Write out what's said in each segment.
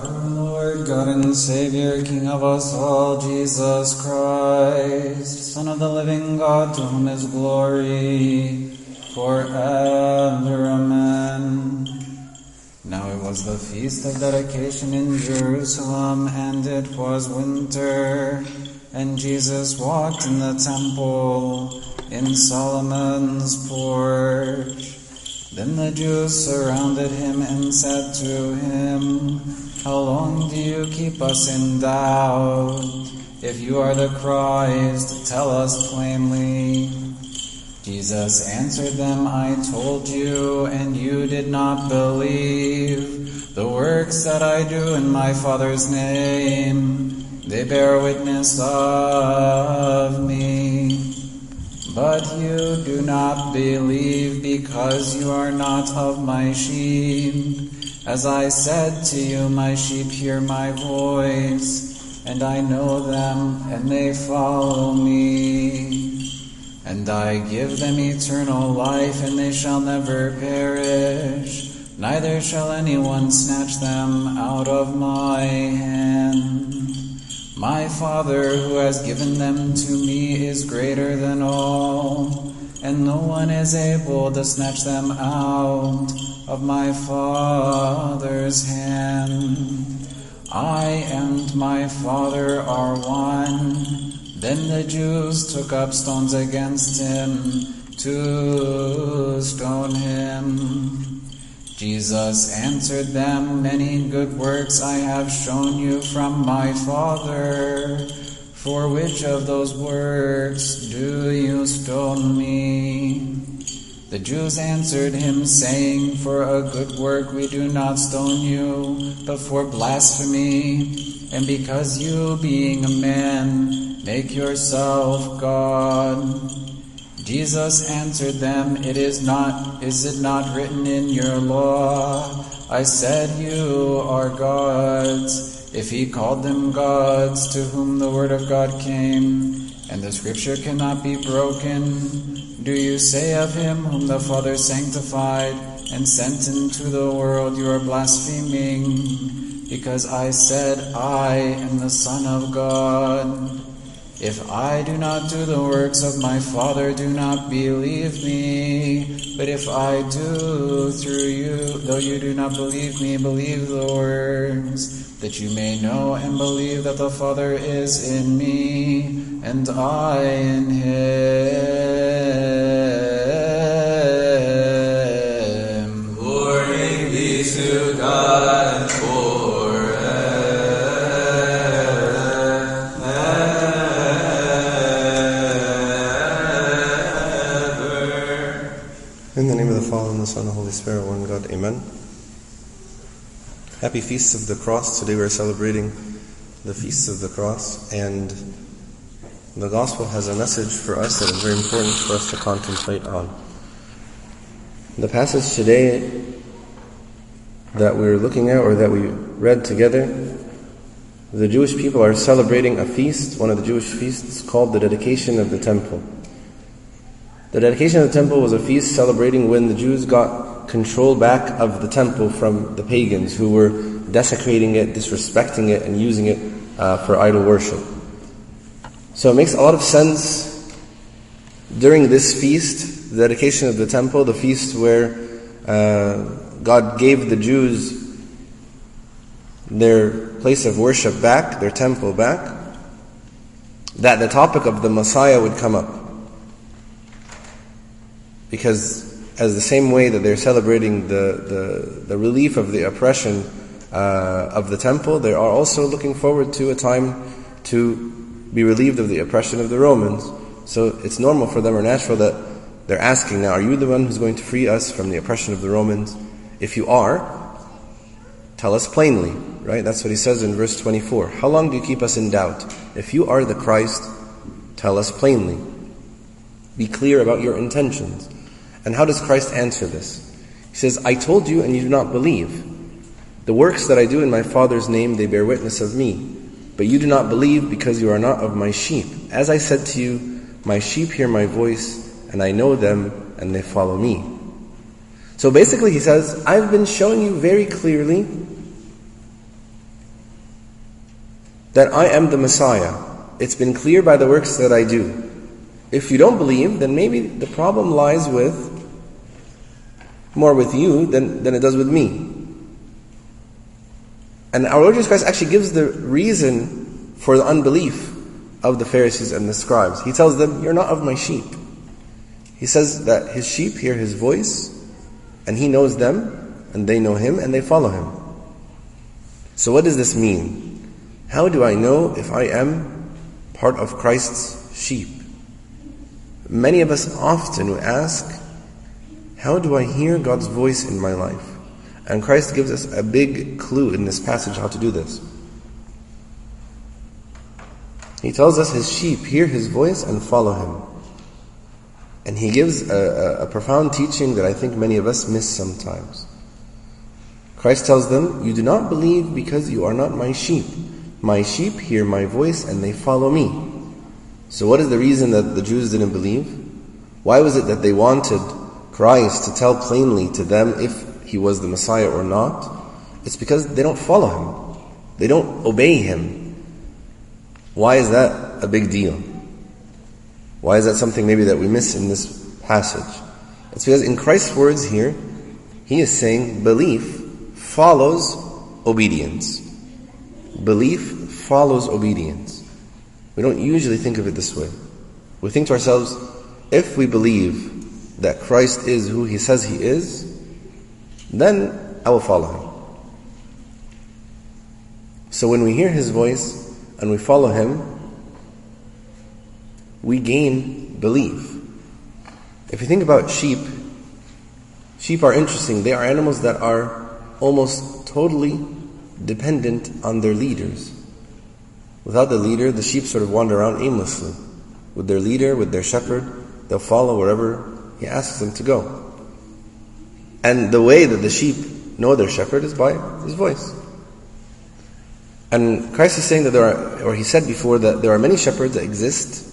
Our Lord, God and Savior, King of us all, Jesus Christ, Son of the living God, to whom is glory forever. Amen. Now it was the feast of dedication in Jerusalem, and it was winter, and Jesus walked in the temple in Solomon's porch. Then the Jews surrounded him and said to him, How long do you keep us in doubt? If you are the Christ, tell us plainly. Jesus answered them, I told you, and you did not believe. The works that I do in my Father's name, they bear witness of me. But you do not believe because you are not of my sheep. As I said to you, my sheep hear my voice, and I know them, and they follow me. And I give them eternal life, and they shall never perish, neither shall anyone snatch them out of my hand. My Father, who has given them to me, is greater than all, and no one is able to snatch them out of my Father's hand. I and my Father are one. Then the Jews took up stones against him to stone him. Jesus answered them, Many good works I have shown you from my Father. For which of those works do you stone me? The Jews answered him, saying, For a good work we do not stone you, but for blasphemy, and because you, being a man, make yourself God. Jesus answered them, It is not is it not written in your law? I said you are gods. If he called them gods to whom the word of God came, and the scripture cannot be broken, do you say of him whom the Father sanctified and sent into the world, you are blaspheming, because I said, I am the Son of God? If I do not do the works of my Father, do not believe me. But if I do through you, though you do not believe me, believe the works, that you may know and believe that the Father is in me, and I in him. Glory be to God In the name of the Father, and the Son, and the Holy Spirit, one God, Amen. Happy Feasts of the Cross. Today we are celebrating the Feasts of the Cross, and the Gospel has a message for us that is very important for us to contemplate on. The passage today that we're looking at, or that we read together, the Jewish people are celebrating a feast, one of the Jewish feasts called the dedication of the temple. The dedication of the temple was a feast celebrating when the Jews got control back of the temple from the pagans who were desecrating it, disrespecting it, and using it uh, for idol worship. So it makes a lot of sense during this feast, the dedication of the temple, the feast where uh, God gave the Jews their place of worship back, their temple back, that the topic of the Messiah would come up. Because as the same way that they're celebrating the, the, the relief of the oppression uh, of the temple, they are also looking forward to a time to be relieved of the oppression of the Romans. So it's normal for them or natural that they're asking now, are you the one who's going to free us from the oppression of the Romans? If you are, tell us plainly, right? That's what he says in verse 24. How long do you keep us in doubt? If you are the Christ, tell us plainly. Be clear about your intentions. And how does Christ answer this? He says, I told you and you do not believe. The works that I do in my Father's name, they bear witness of me. But you do not believe because you are not of my sheep. As I said to you, my sheep hear my voice, and I know them, and they follow me. So basically, he says, I've been showing you very clearly that I am the Messiah. It's been clear by the works that I do. If you don't believe, then maybe the problem lies with more with you than, than it does with me. And our Lord Jesus Christ actually gives the reason for the unbelief of the Pharisees and the scribes. He tells them, You're not of my sheep. He says that his sheep hear his voice, and he knows them, and they know him, and they follow him. So, what does this mean? How do I know if I am part of Christ's sheep? Many of us often ask, How do I hear God's voice in my life? And Christ gives us a big clue in this passage how to do this. He tells us his sheep hear his voice and follow him. And he gives a, a, a, profound teaching that I think many of us miss sometimes. Christ tells them, You do not believe because you are not my sheep. My sheep hear my voice and they follow me. So, what is the reason that the Jews didn't believe? Why was it that they wanted Christ to tell plainly to them if he was the Messiah or not? It's because they don't follow him, they don't obey him. Why is that a big deal? Why is that something maybe that we miss in this passage? It's because in Christ's words here, he is saying belief follows obedience. Belief follows obedience. We don't usually think of it this way. We think to ourselves, if we believe that Christ is who he says he is, then I will follow him. So when we hear his voice and we follow him, we gain belief. If you think about sheep, sheep are interesting. They are animals that are almost totally dependent on their leaders. Without the leader, the sheep sort of wander around aimlessly. With their leader, with their shepherd, they'll follow wherever he asks them to go. And the way that the sheep know their shepherd is by his voice. And Christ is saying that there are, or he said before, that there are many shepherds that exist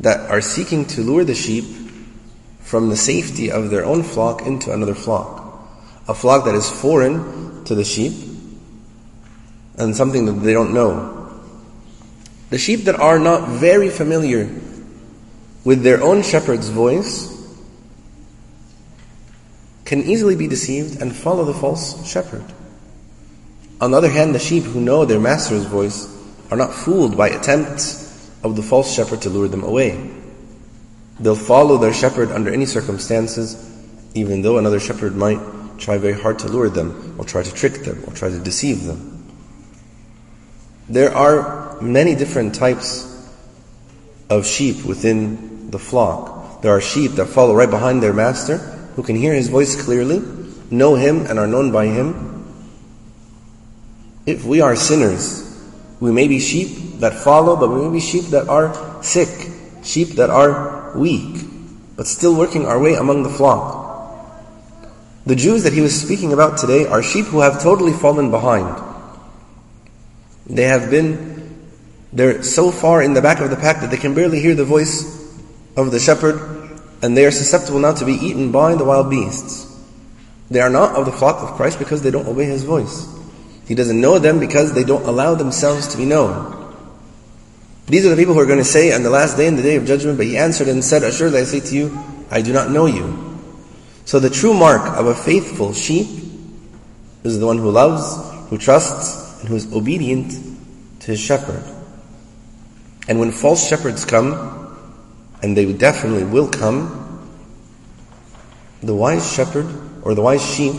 that are seeking to lure the sheep from the safety of their own flock into another flock. A flock that is foreign to the sheep and something that they don't know. The sheep that are not very familiar with their own shepherd's voice can easily be deceived and follow the false shepherd. On the other hand, the sheep who know their master's voice are not fooled by attempts of the false shepherd to lure them away. They'll follow their shepherd under any circumstances, even though another shepherd might try very hard to lure them, or try to trick them, or try to deceive them. There are many different types of sheep within the flock. There are sheep that follow right behind their master, who can hear his voice clearly, know him, and are known by him. If we are sinners, we may be sheep that follow, but we may be sheep that are sick, sheep that are weak, but still working our way among the flock. The Jews that he was speaking about today are sheep who have totally fallen behind. They have been, they're so far in the back of the pack that they can barely hear the voice of the shepherd, and they are susceptible now to be eaten by the wild beasts. They are not of the flock of Christ because they don't obey his voice. He doesn't know them because they don't allow themselves to be known. These are the people who are going to say on the last day in the day of judgment, but he answered and said, Assuredly I say to you, I do not know you. So the true mark of a faithful sheep is the one who loves, who trusts, and who is obedient to his shepherd. And when false shepherds come, and they definitely will come, the wise shepherd or the wise sheep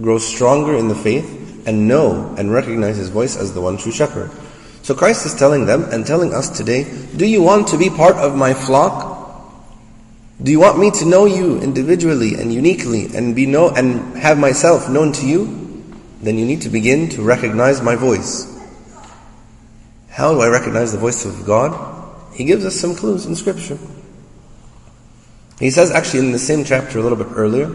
grows stronger in the faith and know and recognize his voice as the one true shepherd. So Christ is telling them and telling us today, do you want to be part of my flock? Do you want me to know you individually and uniquely and be know and have myself known to you? Then you need to begin to recognize my voice. How do I recognize the voice of God? He gives us some clues in scripture. He says actually in the same chapter a little bit earlier,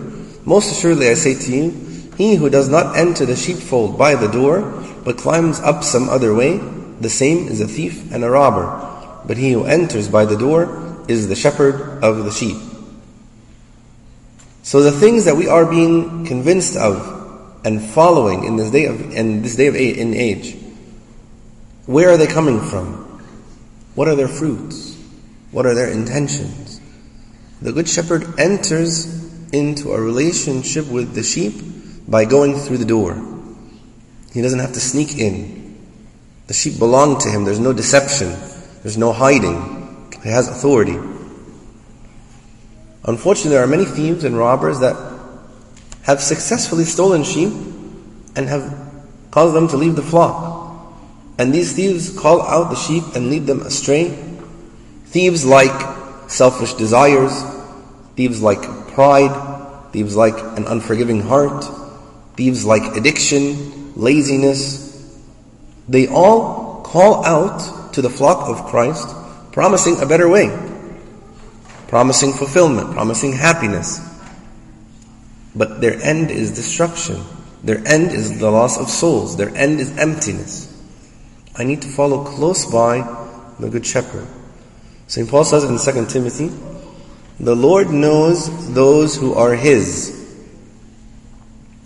most assuredly I say to you, he who does not enter the sheepfold by the door, but climbs up some other way, the same is a thief and a robber. But he who enters by the door is the shepherd of the sheep. So the things that we are being convinced of and following in this day of in this day of in age, where are they coming from? What are their fruits? What are their intentions? The good shepherd enters into a relationship with the sheep by going through the door. He doesn't have to sneak in. The sheep belong to him. There's no deception. There's no hiding. He has authority. Unfortunately, there are many thieves and robbers that have successfully stolen sheep and have caused them to leave the flock. And these thieves call out the sheep and lead them astray. Thieves like selfish desires, thieves like pride, thieves like an unforgiving heart, thieves like addiction, laziness. They all call out to the flock of Christ, promising a better way, promising fulfillment, promising happiness. But their end is destruction. Their end is the loss of souls. Their end is emptiness. I need to follow close by the Good Shepherd. St. Paul says in 2 Timothy, the Lord knows those who are His.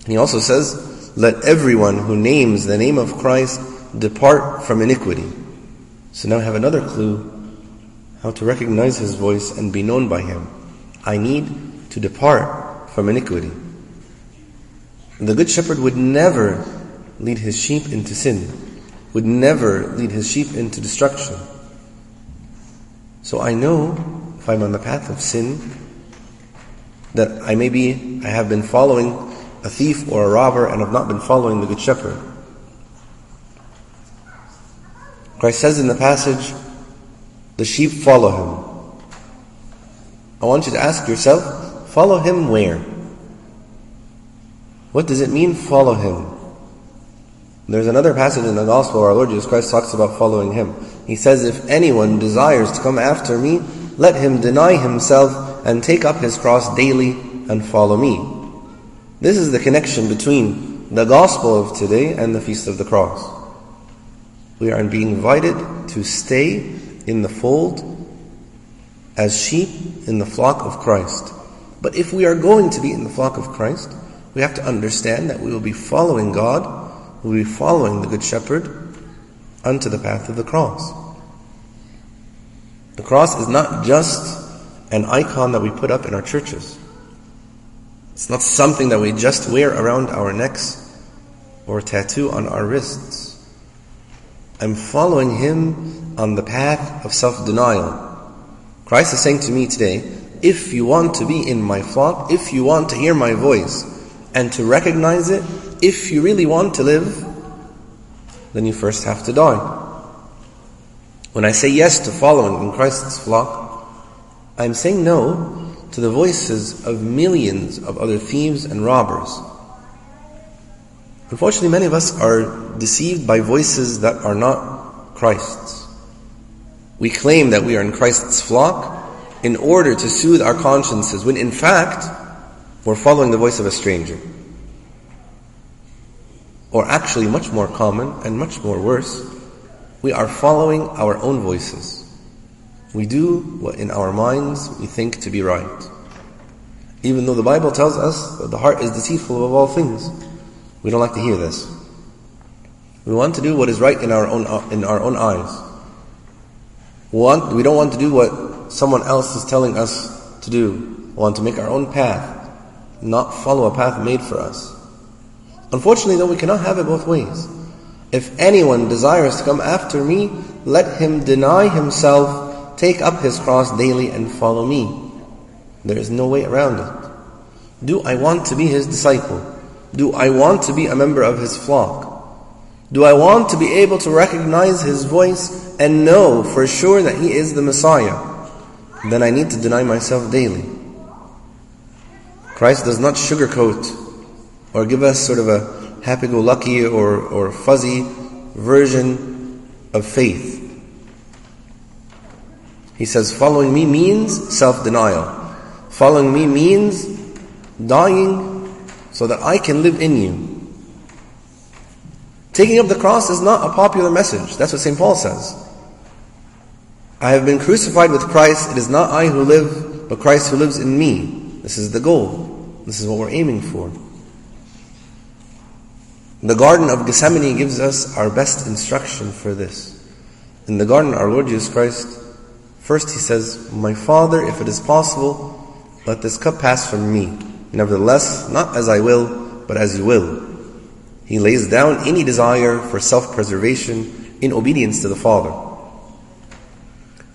He also says, let everyone who names the name of Christ depart from iniquity. So now I have another clue how to recognize His voice and be known by Him. I need to depart from iniquity. The Good Shepherd would never lead his sheep into sin, would never lead his sheep into destruction. So I know if I'm on the path of sin that I may be, I have been following a thief or a robber and have not been following the Good Shepherd. Christ says in the passage, the sheep follow him. I want you to ask yourself, follow him where? What does it mean, follow him? There's another passage in the Gospel where our Lord Jesus Christ talks about following him. He says, If anyone desires to come after me, let him deny himself and take up his cross daily and follow me. This is the connection between the Gospel of today and the Feast of the Cross. We are being invited to stay in the fold as sheep in the flock of Christ. But if we are going to be in the flock of Christ, we have to understand that we will be following God, will be following the Good Shepherd unto the path of the cross. The cross is not just an icon that we put up in our churches. It's not something that we just wear around our necks or tattoo on our wrists. I'm following Him on the path of self-denial. Christ is saying to me today, if you want to be in my flock, if you want to hear my voice and to recognize it, if you really want to live, then you first have to die. When I say yes to following in Christ's flock, I'm saying no to the voices of millions of other thieves and robbers. Unfortunately, many of us are deceived by voices that are not Christ's. We claim that we are in Christ's flock in order to soothe our consciences, when in fact, we're following the voice of a stranger. Or actually, much more common and much more worse, we are following our own voices. We do what in our minds we think to be right. Even though the Bible tells us that the heart is deceitful above all things, we don't like to hear this. We want to do what is right in our own in our own eyes. We want we don't want to do what someone else is telling us to do. We want to make our own path, not follow a path made for us. Unfortunately, though, we cannot have it both ways. If anyone desires to come after me, let him deny himself, take up his cross daily, and follow me. There is no way around it. Do I want to be his disciple? Do I want to be a member of his flock? Do I want to be able to recognize his voice and know for sure that he is the Messiah? Then I need to deny myself daily. Christ does not sugarcoat or give us sort of a happy-go-lucky or, or fuzzy version of faith. He says, following me means self-denial. Following me means dying so that I can live in you. Taking up the cross is not a popular message. That's what St. Paul says. I have been crucified with Christ. It is not I who live, but Christ who lives in me. This is the goal. This is what we're aiming for. The Garden of Gethsemane gives us our best instruction for this. In the garden, our Lord Jesus Christ, first he says, My Father, if it is possible, let this cup pass from me. Nevertheless, not as I will, but as you will. He lays down any desire for self-preservation in obedience to the Father.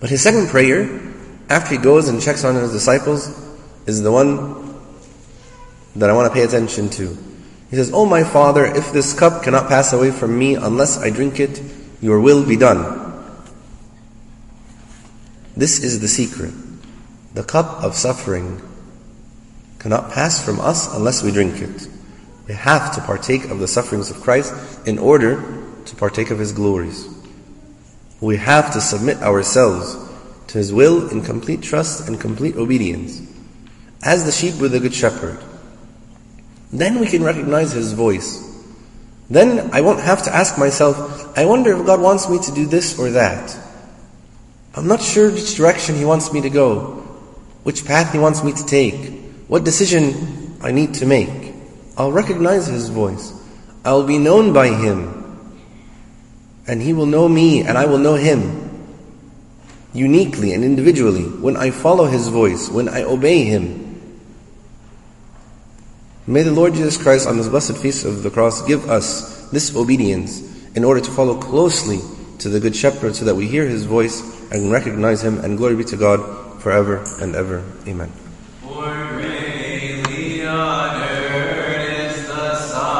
But his second prayer, after he goes and checks on his disciples, is the one that I want to pay attention to. He says, Oh my Father, if this cup cannot pass away from me unless I drink it, your will be done. This is the secret. The cup of suffering cannot pass from us unless we drink it. We have to partake of the sufferings of Christ in order to partake of His glories. We have to submit ourselves to His will in complete trust and complete obedience, as the sheep with the Good Shepherd. Then we can recognize His voice. Then I won't have to ask myself, I wonder if God wants me to do this or that. I'm not sure which direction He wants me to go, which path He wants me to take, what decision I need to make. I'll recognize His voice. I'll be known by Him. And He will know me and I will know Him. Uniquely and individually, when I follow His voice, when I obey Him. May the Lord Jesus Christ on this blessed feast of the cross give us this obedience in order to follow closely to the Good Shepherd so that we hear His voice and recognize Him and glory be to God forever and ever. Amen.